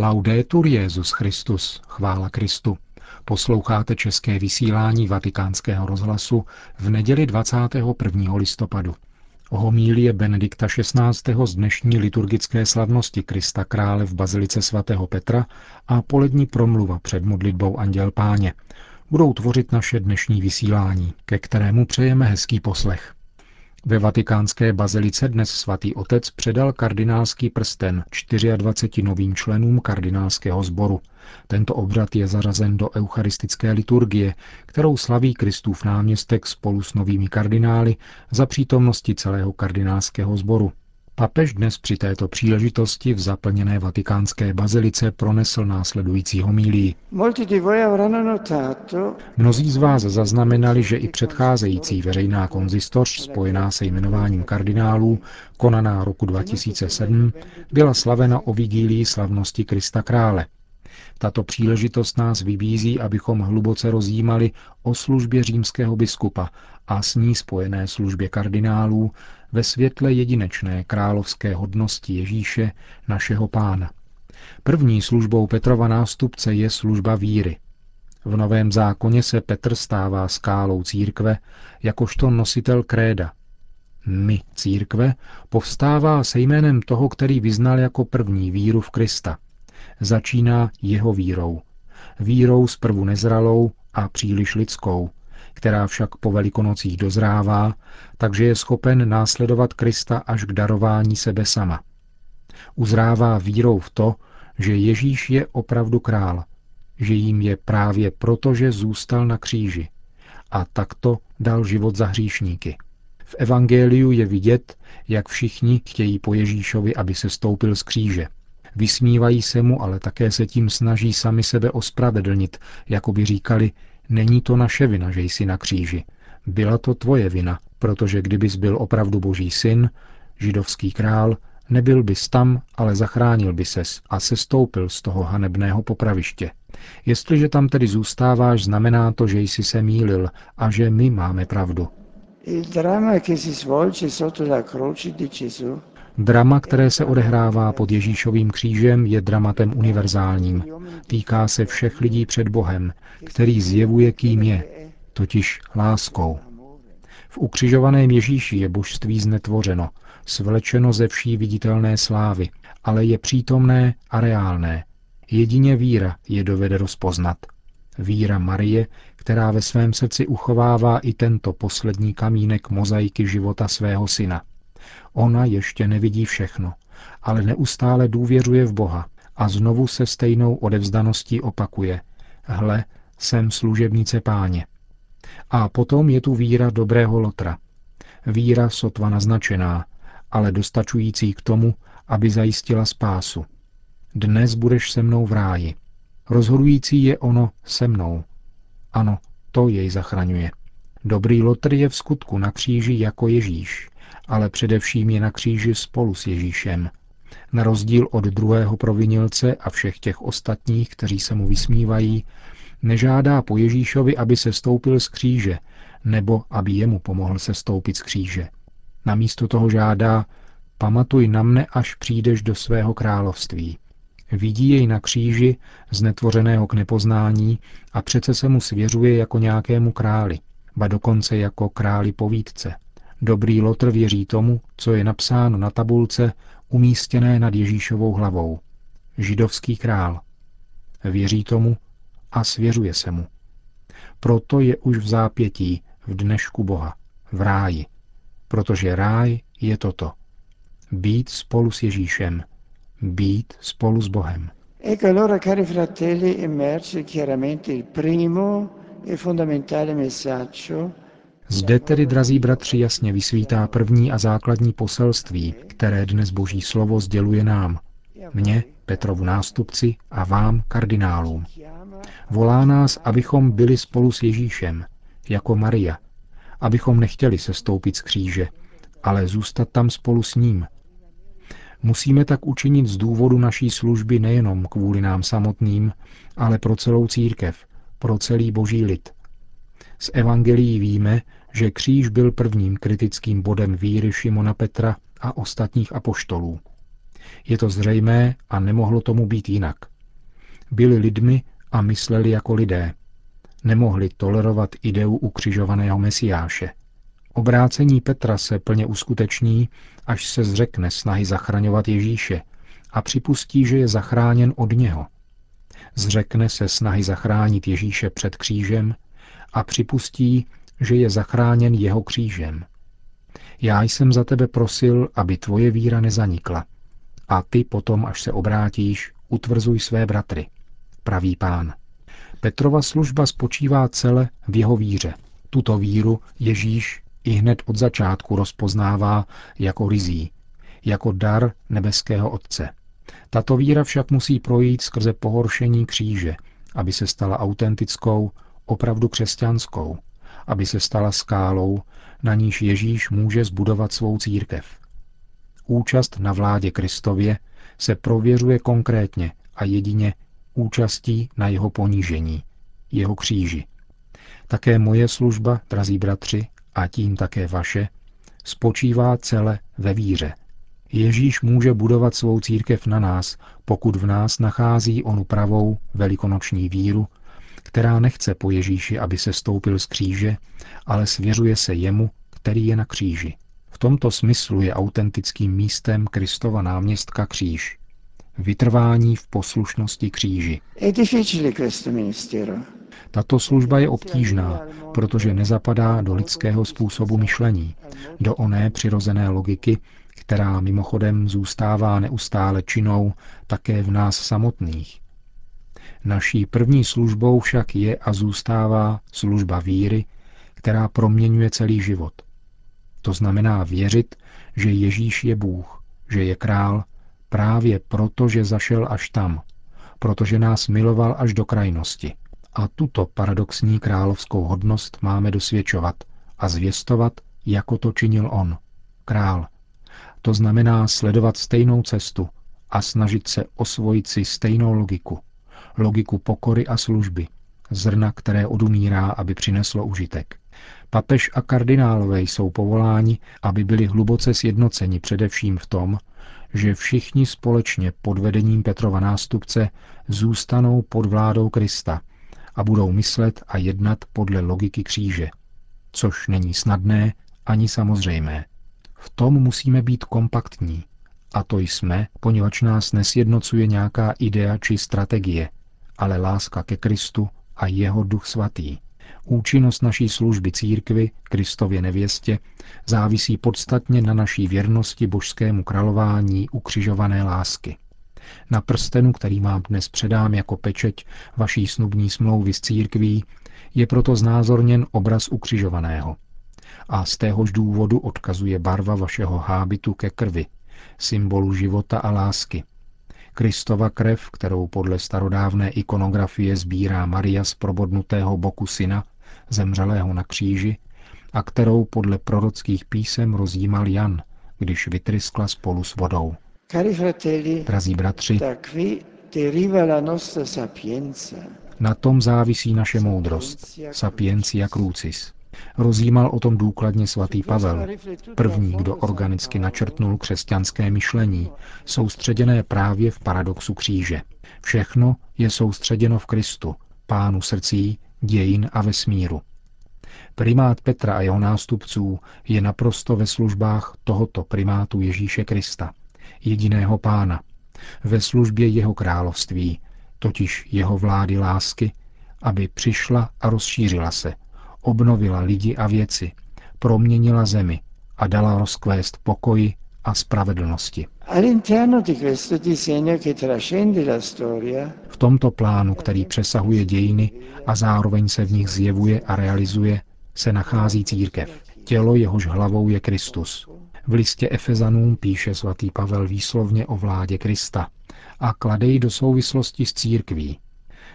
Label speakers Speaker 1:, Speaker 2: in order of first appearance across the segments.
Speaker 1: Laudetur Jezus Christus, chvála Kristu. Posloucháte české vysílání Vatikánského rozhlasu v neděli 21. listopadu. Homílie Benedikta XVI. z dnešní liturgické slavnosti Krista krále v Bazilice svatého Petra a polední promluva před modlitbou Anděl Páně budou tvořit naše dnešní vysílání, ke kterému přejeme hezký poslech. Ve vatikánské bazilice dnes svatý otec předal kardinálský prsten 24 novým členům kardinálského sboru. Tento obřad je zařazen do eucharistické liturgie, kterou slaví Kristův náměstek spolu s novými kardinály za přítomnosti celého kardinálského sboru. Papež dnes při této příležitosti v zaplněné vatikánské bazilice pronesl následující homílii. Mnozí z vás zaznamenali, že i předcházející veřejná konzistoř spojená se jmenováním kardinálů, konaná roku 2007, byla slavena o vigílii slavnosti Krista Krále. Tato příležitost nás vybízí, abychom hluboce rozjímali o službě římského biskupa a s ní spojené službě kardinálů ve světle jedinečné královské hodnosti Ježíše, našeho pána. První službou Petrova nástupce je služba víry. V Novém zákoně se Petr stává skálou církve jakožto nositel kréda. My, církve, povstává se jménem toho, který vyznal jako první víru v Krista. Začíná jeho vírou. Vírou zprvu nezralou a příliš lidskou, která však po velikonocích dozrává, takže je schopen následovat Krista až k darování sebe sama. Uzrává vírou v to, že Ježíš je opravdu král, že jím je právě proto, že zůstal na kříži a takto dal život za hříšníky. V Evangeliu je vidět, jak všichni chtějí po Ježíšovi, aby se stoupil z kříže. Vysmívají se mu, ale také se tím snaží sami sebe ospravedlnit, jako by říkali, Není to naše vina, že jsi na kříži. Byla to tvoje vina, protože kdybys byl opravdu boží syn, židovský král, nebyl bys tam, ale zachránil by ses a sestoupil z toho hanebného popraviště. Jestliže tam tedy zůstáváš, znamená to, že jsi se mýlil a že my máme pravdu. Drama, které se odehrává pod Ježíšovým křížem, je dramatem univerzálním. Týká se všech lidí před Bohem, který zjevuje, kým je, totiž láskou. V ukřižovaném Ježíši je božství znetvořeno, svlečeno ze vší viditelné slávy, ale je přítomné a reálné. Jedině víra je dovede rozpoznat. Víra Marie, která ve svém srdci uchovává i tento poslední kamínek mozaiky života svého syna – Ona ještě nevidí všechno, ale neustále důvěřuje v Boha a znovu se stejnou odevzdaností opakuje. Hle, jsem služebnice páně. A potom je tu víra dobrého lotra. Víra sotva naznačená, ale dostačující k tomu, aby zajistila spásu. Dnes budeš se mnou v ráji. Rozhodující je ono se mnou. Ano, to jej zachraňuje. Dobrý lotr je v skutku na kříži jako Ježíš ale především je na kříži spolu s Ježíšem. Na rozdíl od druhého provinilce a všech těch ostatních, kteří se mu vysmívají, nežádá po Ježíšovi, aby se stoupil z kříže, nebo aby jemu pomohl se stoupit z kříže. Namísto toho žádá, pamatuj na mne, až přijdeš do svého království. Vidí jej na kříži, znetvořeného k nepoznání a přece se mu svěřuje jako nějakému králi, ba dokonce jako králi povídce – Dobrý lotr věří tomu, co je napsáno na tabulce umístěné nad Ježíšovou hlavou. Židovský král. Věří tomu a svěřuje se mu. Proto je už v zápětí, v dnešku Boha, v ráji. Protože ráj je toto. Být spolu s Ježíšem. Být spolu s Bohem. Ecco allora, cari fratelli, emerge chiaramente il primo zde tedy, drazí bratři, jasně vysvítá první a základní poselství, které dnes Boží slovo sděluje nám, mně, Petrovu nástupci a vám, kardinálům. Volá nás, abychom byli spolu s Ježíšem, jako Maria, abychom nechtěli se stoupit z kříže, ale zůstat tam spolu s ním. Musíme tak učinit z důvodu naší služby nejenom kvůli nám samotným, ale pro celou církev, pro celý boží lid. Z evangelií víme, že kříž byl prvním kritickým bodem víry Šimona Petra a ostatních apoštolů. Je to zřejmé a nemohlo tomu být jinak. Byli lidmi a mysleli jako lidé. Nemohli tolerovat ideu ukřižovaného mesiáše. Obrácení Petra se plně uskuteční, až se zřekne snahy zachraňovat Ježíše a připustí, že je zachráněn od něho. Zřekne se snahy zachránit Ježíše před křížem a připustí, že je zachráněn jeho křížem. Já jsem za tebe prosil, aby tvoje víra nezanikla. A ty potom, až se obrátíš, utvrzuj své bratry, praví pán. Petrova služba spočívá celé v jeho víře. Tuto víru Ježíš i hned od začátku rozpoznává jako rizí, jako dar nebeského Otce. Tato víra však musí projít skrze pohoršení kříže, aby se stala autentickou, opravdu křesťanskou, aby se stala skálou, na níž Ježíš může zbudovat svou církev. Účast na vládě Kristově se prověřuje konkrétně a jedině účastí na jeho ponížení, jeho kříži. Také moje služba, drazí bratři, a tím také vaše, spočívá celé ve víře. Ježíš může budovat svou církev na nás, pokud v nás nachází onu pravou velikonoční víru, která nechce po Ježíši, aby se stoupil z kříže, ale svěřuje se jemu, který je na kříži. V tomto smyslu je autentickým místem Kristova náměstka kříž. Vytrvání v poslušnosti kříži. Tato služba je obtížná, protože nezapadá do lidského způsobu myšlení, do oné přirozené logiky, která mimochodem zůstává neustále činou také v nás samotných. Naší první službou však je a zůstává služba víry, která proměňuje celý život. To znamená věřit, že Ježíš je Bůh, že je král, právě proto, že zašel až tam, protože nás miloval až do krajnosti. A tuto paradoxní královskou hodnost máme dosvědčovat a zvěstovat, jako to činil on, král. To znamená sledovat stejnou cestu a snažit se osvojit si stejnou logiku, logiku pokory a služby, zrna, které odumírá, aby přineslo užitek. Papež a kardinálové jsou povoláni, aby byli hluboce sjednoceni především v tom, že všichni společně pod vedením Petrova nástupce zůstanou pod vládou Krista a budou myslet a jednat podle logiky kříže, což není snadné ani samozřejmé. V tom musíme být kompaktní. A to jsme, poněvadž nás nesjednocuje nějaká idea či strategie, ale láska ke Kristu a jeho duch svatý. Účinnost naší služby církvy, Kristově nevěstě, závisí podstatně na naší věrnosti božskému králování ukřižované lásky. Na prstenu, který vám dnes předám jako pečeť vaší snubní smlouvy s církví, je proto znázorněn obraz ukřižovaného. A z téhož důvodu odkazuje barva vašeho hábitu ke krvi, symbolu života a lásky, Kristova krev, kterou podle starodávné ikonografie sbírá Maria z probodnutého boku syna, zemřelého na kříži, a kterou podle prorockých písem rozjímal Jan, když vytryskla spolu s vodou. Drazí bratři, na tom závisí naše moudrost, sapiencia crucis. Rozjímal o tom důkladně svatý Pavel, první, kdo organicky načrtnul křesťanské myšlení, soustředěné právě v paradoxu kříže. Všechno je soustředěno v Kristu, pánu srdcí, dějin a vesmíru. Primát Petra a jeho nástupců je naprosto ve službách tohoto primátu Ježíše Krista, jediného pána, ve službě jeho království, totiž jeho vlády lásky, aby přišla a rozšířila se, obnovila lidi a věci, proměnila zemi a dala rozkvést pokoji a spravedlnosti. V tomto plánu, který přesahuje dějiny a zároveň se v nich zjevuje a realizuje, se nachází církev. Tělo jehož hlavou je Kristus. V listě Efezanům píše svatý Pavel výslovně o vládě Krista a kladej do souvislosti s církví.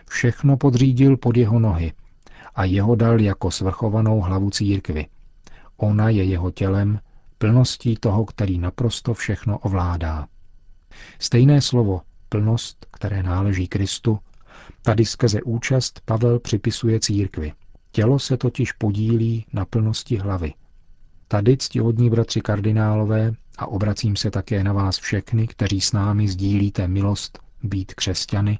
Speaker 1: Všechno podřídil pod jeho nohy a jeho dal jako svrchovanou hlavu církvy. Ona je jeho tělem, plností toho, který naprosto všechno ovládá. Stejné slovo, plnost, které náleží Kristu, tady skrze účast Pavel připisuje církvi. Tělo se totiž podílí na plnosti hlavy. Tady, ctihodní bratři kardinálové, a obracím se také na vás všechny, kteří s námi sdílíte milost být křesťany,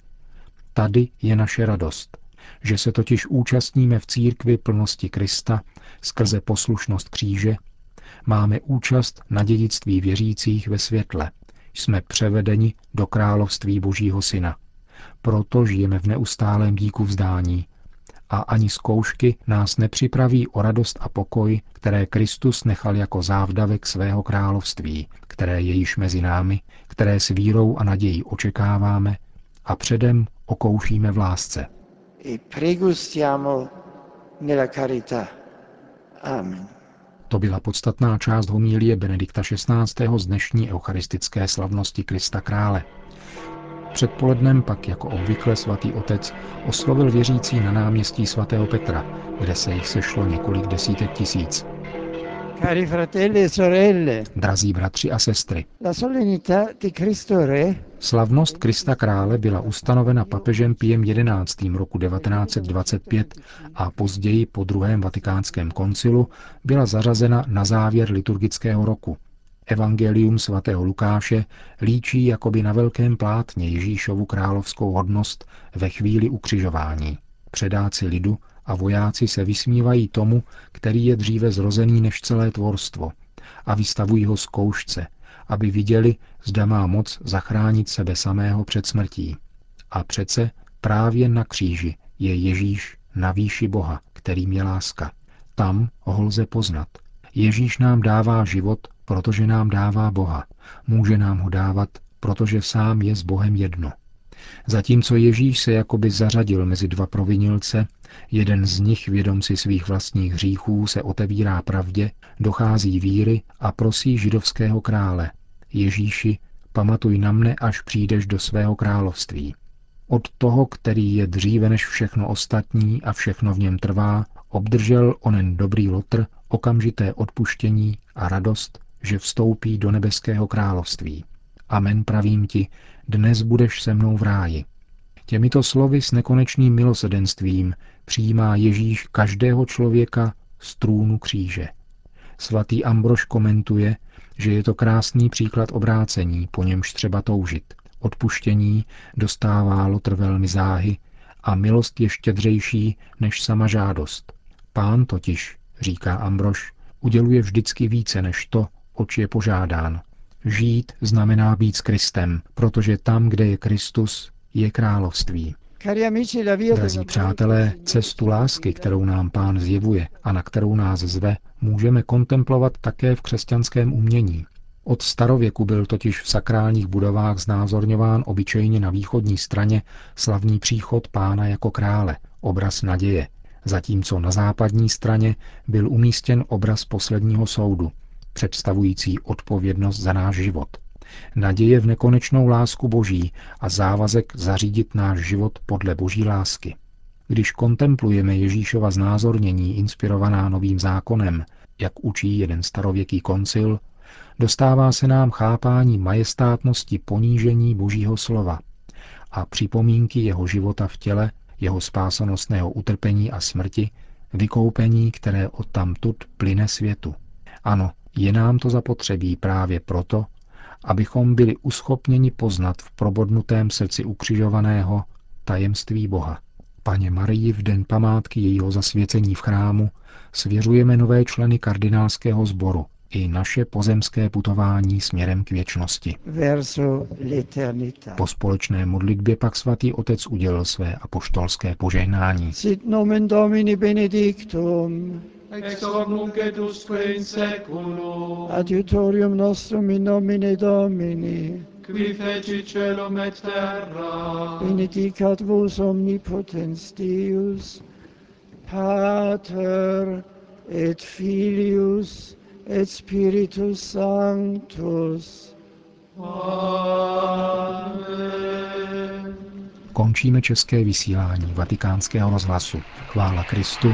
Speaker 1: Tady je naše radost, že se totiž účastníme v církvi plnosti Krista skrze poslušnost kříže, máme účast na dědictví věřících ve světle, jsme převedeni do království Božího Syna. Proto žijeme v neustálém díku vzdání, a ani zkoušky nás nepřipraví o radost a pokoj, které Kristus nechal jako závdavek svého království, které je již mezi námi, které s vírou a nadějí očekáváme a předem okoušíme v lásce. E Amen. To byla podstatná část homílie Benedikta XVI. z dnešní eucharistické slavnosti Krista Krále. Předpolednem pak jako obvykle svatý otec oslovil věřící na náměstí svatého Petra, kde se jich sešlo několik desítek tisíc. Cari fratelli e sorelle, Drazí bratři a sestry, la solennità di Cristo Re Slavnost Krista Krále byla ustanovena papežem Piem XI. roku 1925 a později po druhém vatikánském koncilu byla zařazena na závěr liturgického roku, Evangelium svatého Lukáše líčí jakoby na velkém plátně Ježíšovu královskou hodnost ve chvíli ukřižování. Předáci lidu a vojáci se vysmívají tomu, který je dříve zrozený než celé tvorstvo a vystavují ho zkoušce, aby viděli, zda má moc zachránit sebe samého před smrtí. A přece právě na kříži je Ježíš na výši Boha, kterým je láska. Tam ho lze poznat. Ježíš nám dává život protože nám dává Boha. Může nám ho dávat, protože sám je s Bohem jedno. Zatímco Ježíš se jakoby zařadil mezi dva provinilce, jeden z nich, vědom si svých vlastních hříchů, se otevírá pravdě, dochází víry a prosí židovského krále. Ježíši, pamatuj na mne, až přijdeš do svého království. Od toho, který je dříve než všechno ostatní a všechno v něm trvá, obdržel onen dobrý lotr, okamžité odpuštění a radost, že vstoupí do nebeského království. Amen pravím ti, dnes budeš se mnou v ráji. Těmito slovy s nekonečným milosedenstvím přijímá Ježíš každého člověka z trůnu kříže. Svatý Ambrož komentuje, že je to krásný příklad obrácení, po němž třeba toužit. Odpuštění dostává lotr velmi záhy a milost je štědřejší než sama žádost. Pán totiž, říká Ambrož, uděluje vždycky více než to, oč je požádán. Žít znamená být s Kristem, protože tam, kde je Kristus, je království. Drazí přátelé, cestu lásky, kterou nám pán zjevuje a na kterou nás zve, můžeme kontemplovat také v křesťanském umění. Od starověku byl totiž v sakrálních budovách znázorňován obyčejně na východní straně slavný příchod pána jako krále, obraz naděje, zatímco na západní straně byl umístěn obraz posledního soudu, představující odpovědnost za náš život. Naděje v nekonečnou lásku Boží a závazek zařídit náš život podle Boží lásky. Když kontemplujeme Ježíšova znázornění inspirovaná novým zákonem, jak učí jeden starověký koncil, dostává se nám chápání majestátnosti ponížení Božího slova a připomínky jeho života v těle, jeho spásanostného utrpení a smrti, vykoupení, které odtamtud plyne světu. Ano, je nám to zapotřebí právě proto, abychom byli uschopněni poznat v probodnutém srdci ukřižovaného tajemství Boha. Paně Marii v den památky jejího zasvěcení v chrámu svěřujeme nové členy kardinálského sboru i naše pozemské putování směrem k věčnosti. Po společné modlitbě pak svatý otec udělil své apoštolské požehnání. Sit nomen Domini benedictum ex hoc nunc et usque in seculum. Adiutorium nostrum in nomine Domini, qui feci celum et terra. Benedicat vos omnipotens Deus, Pater et Filius et Spiritus Sanctus. Amen. Končíme české vysílání vatikánského rozhlasu. Chvála Kristu.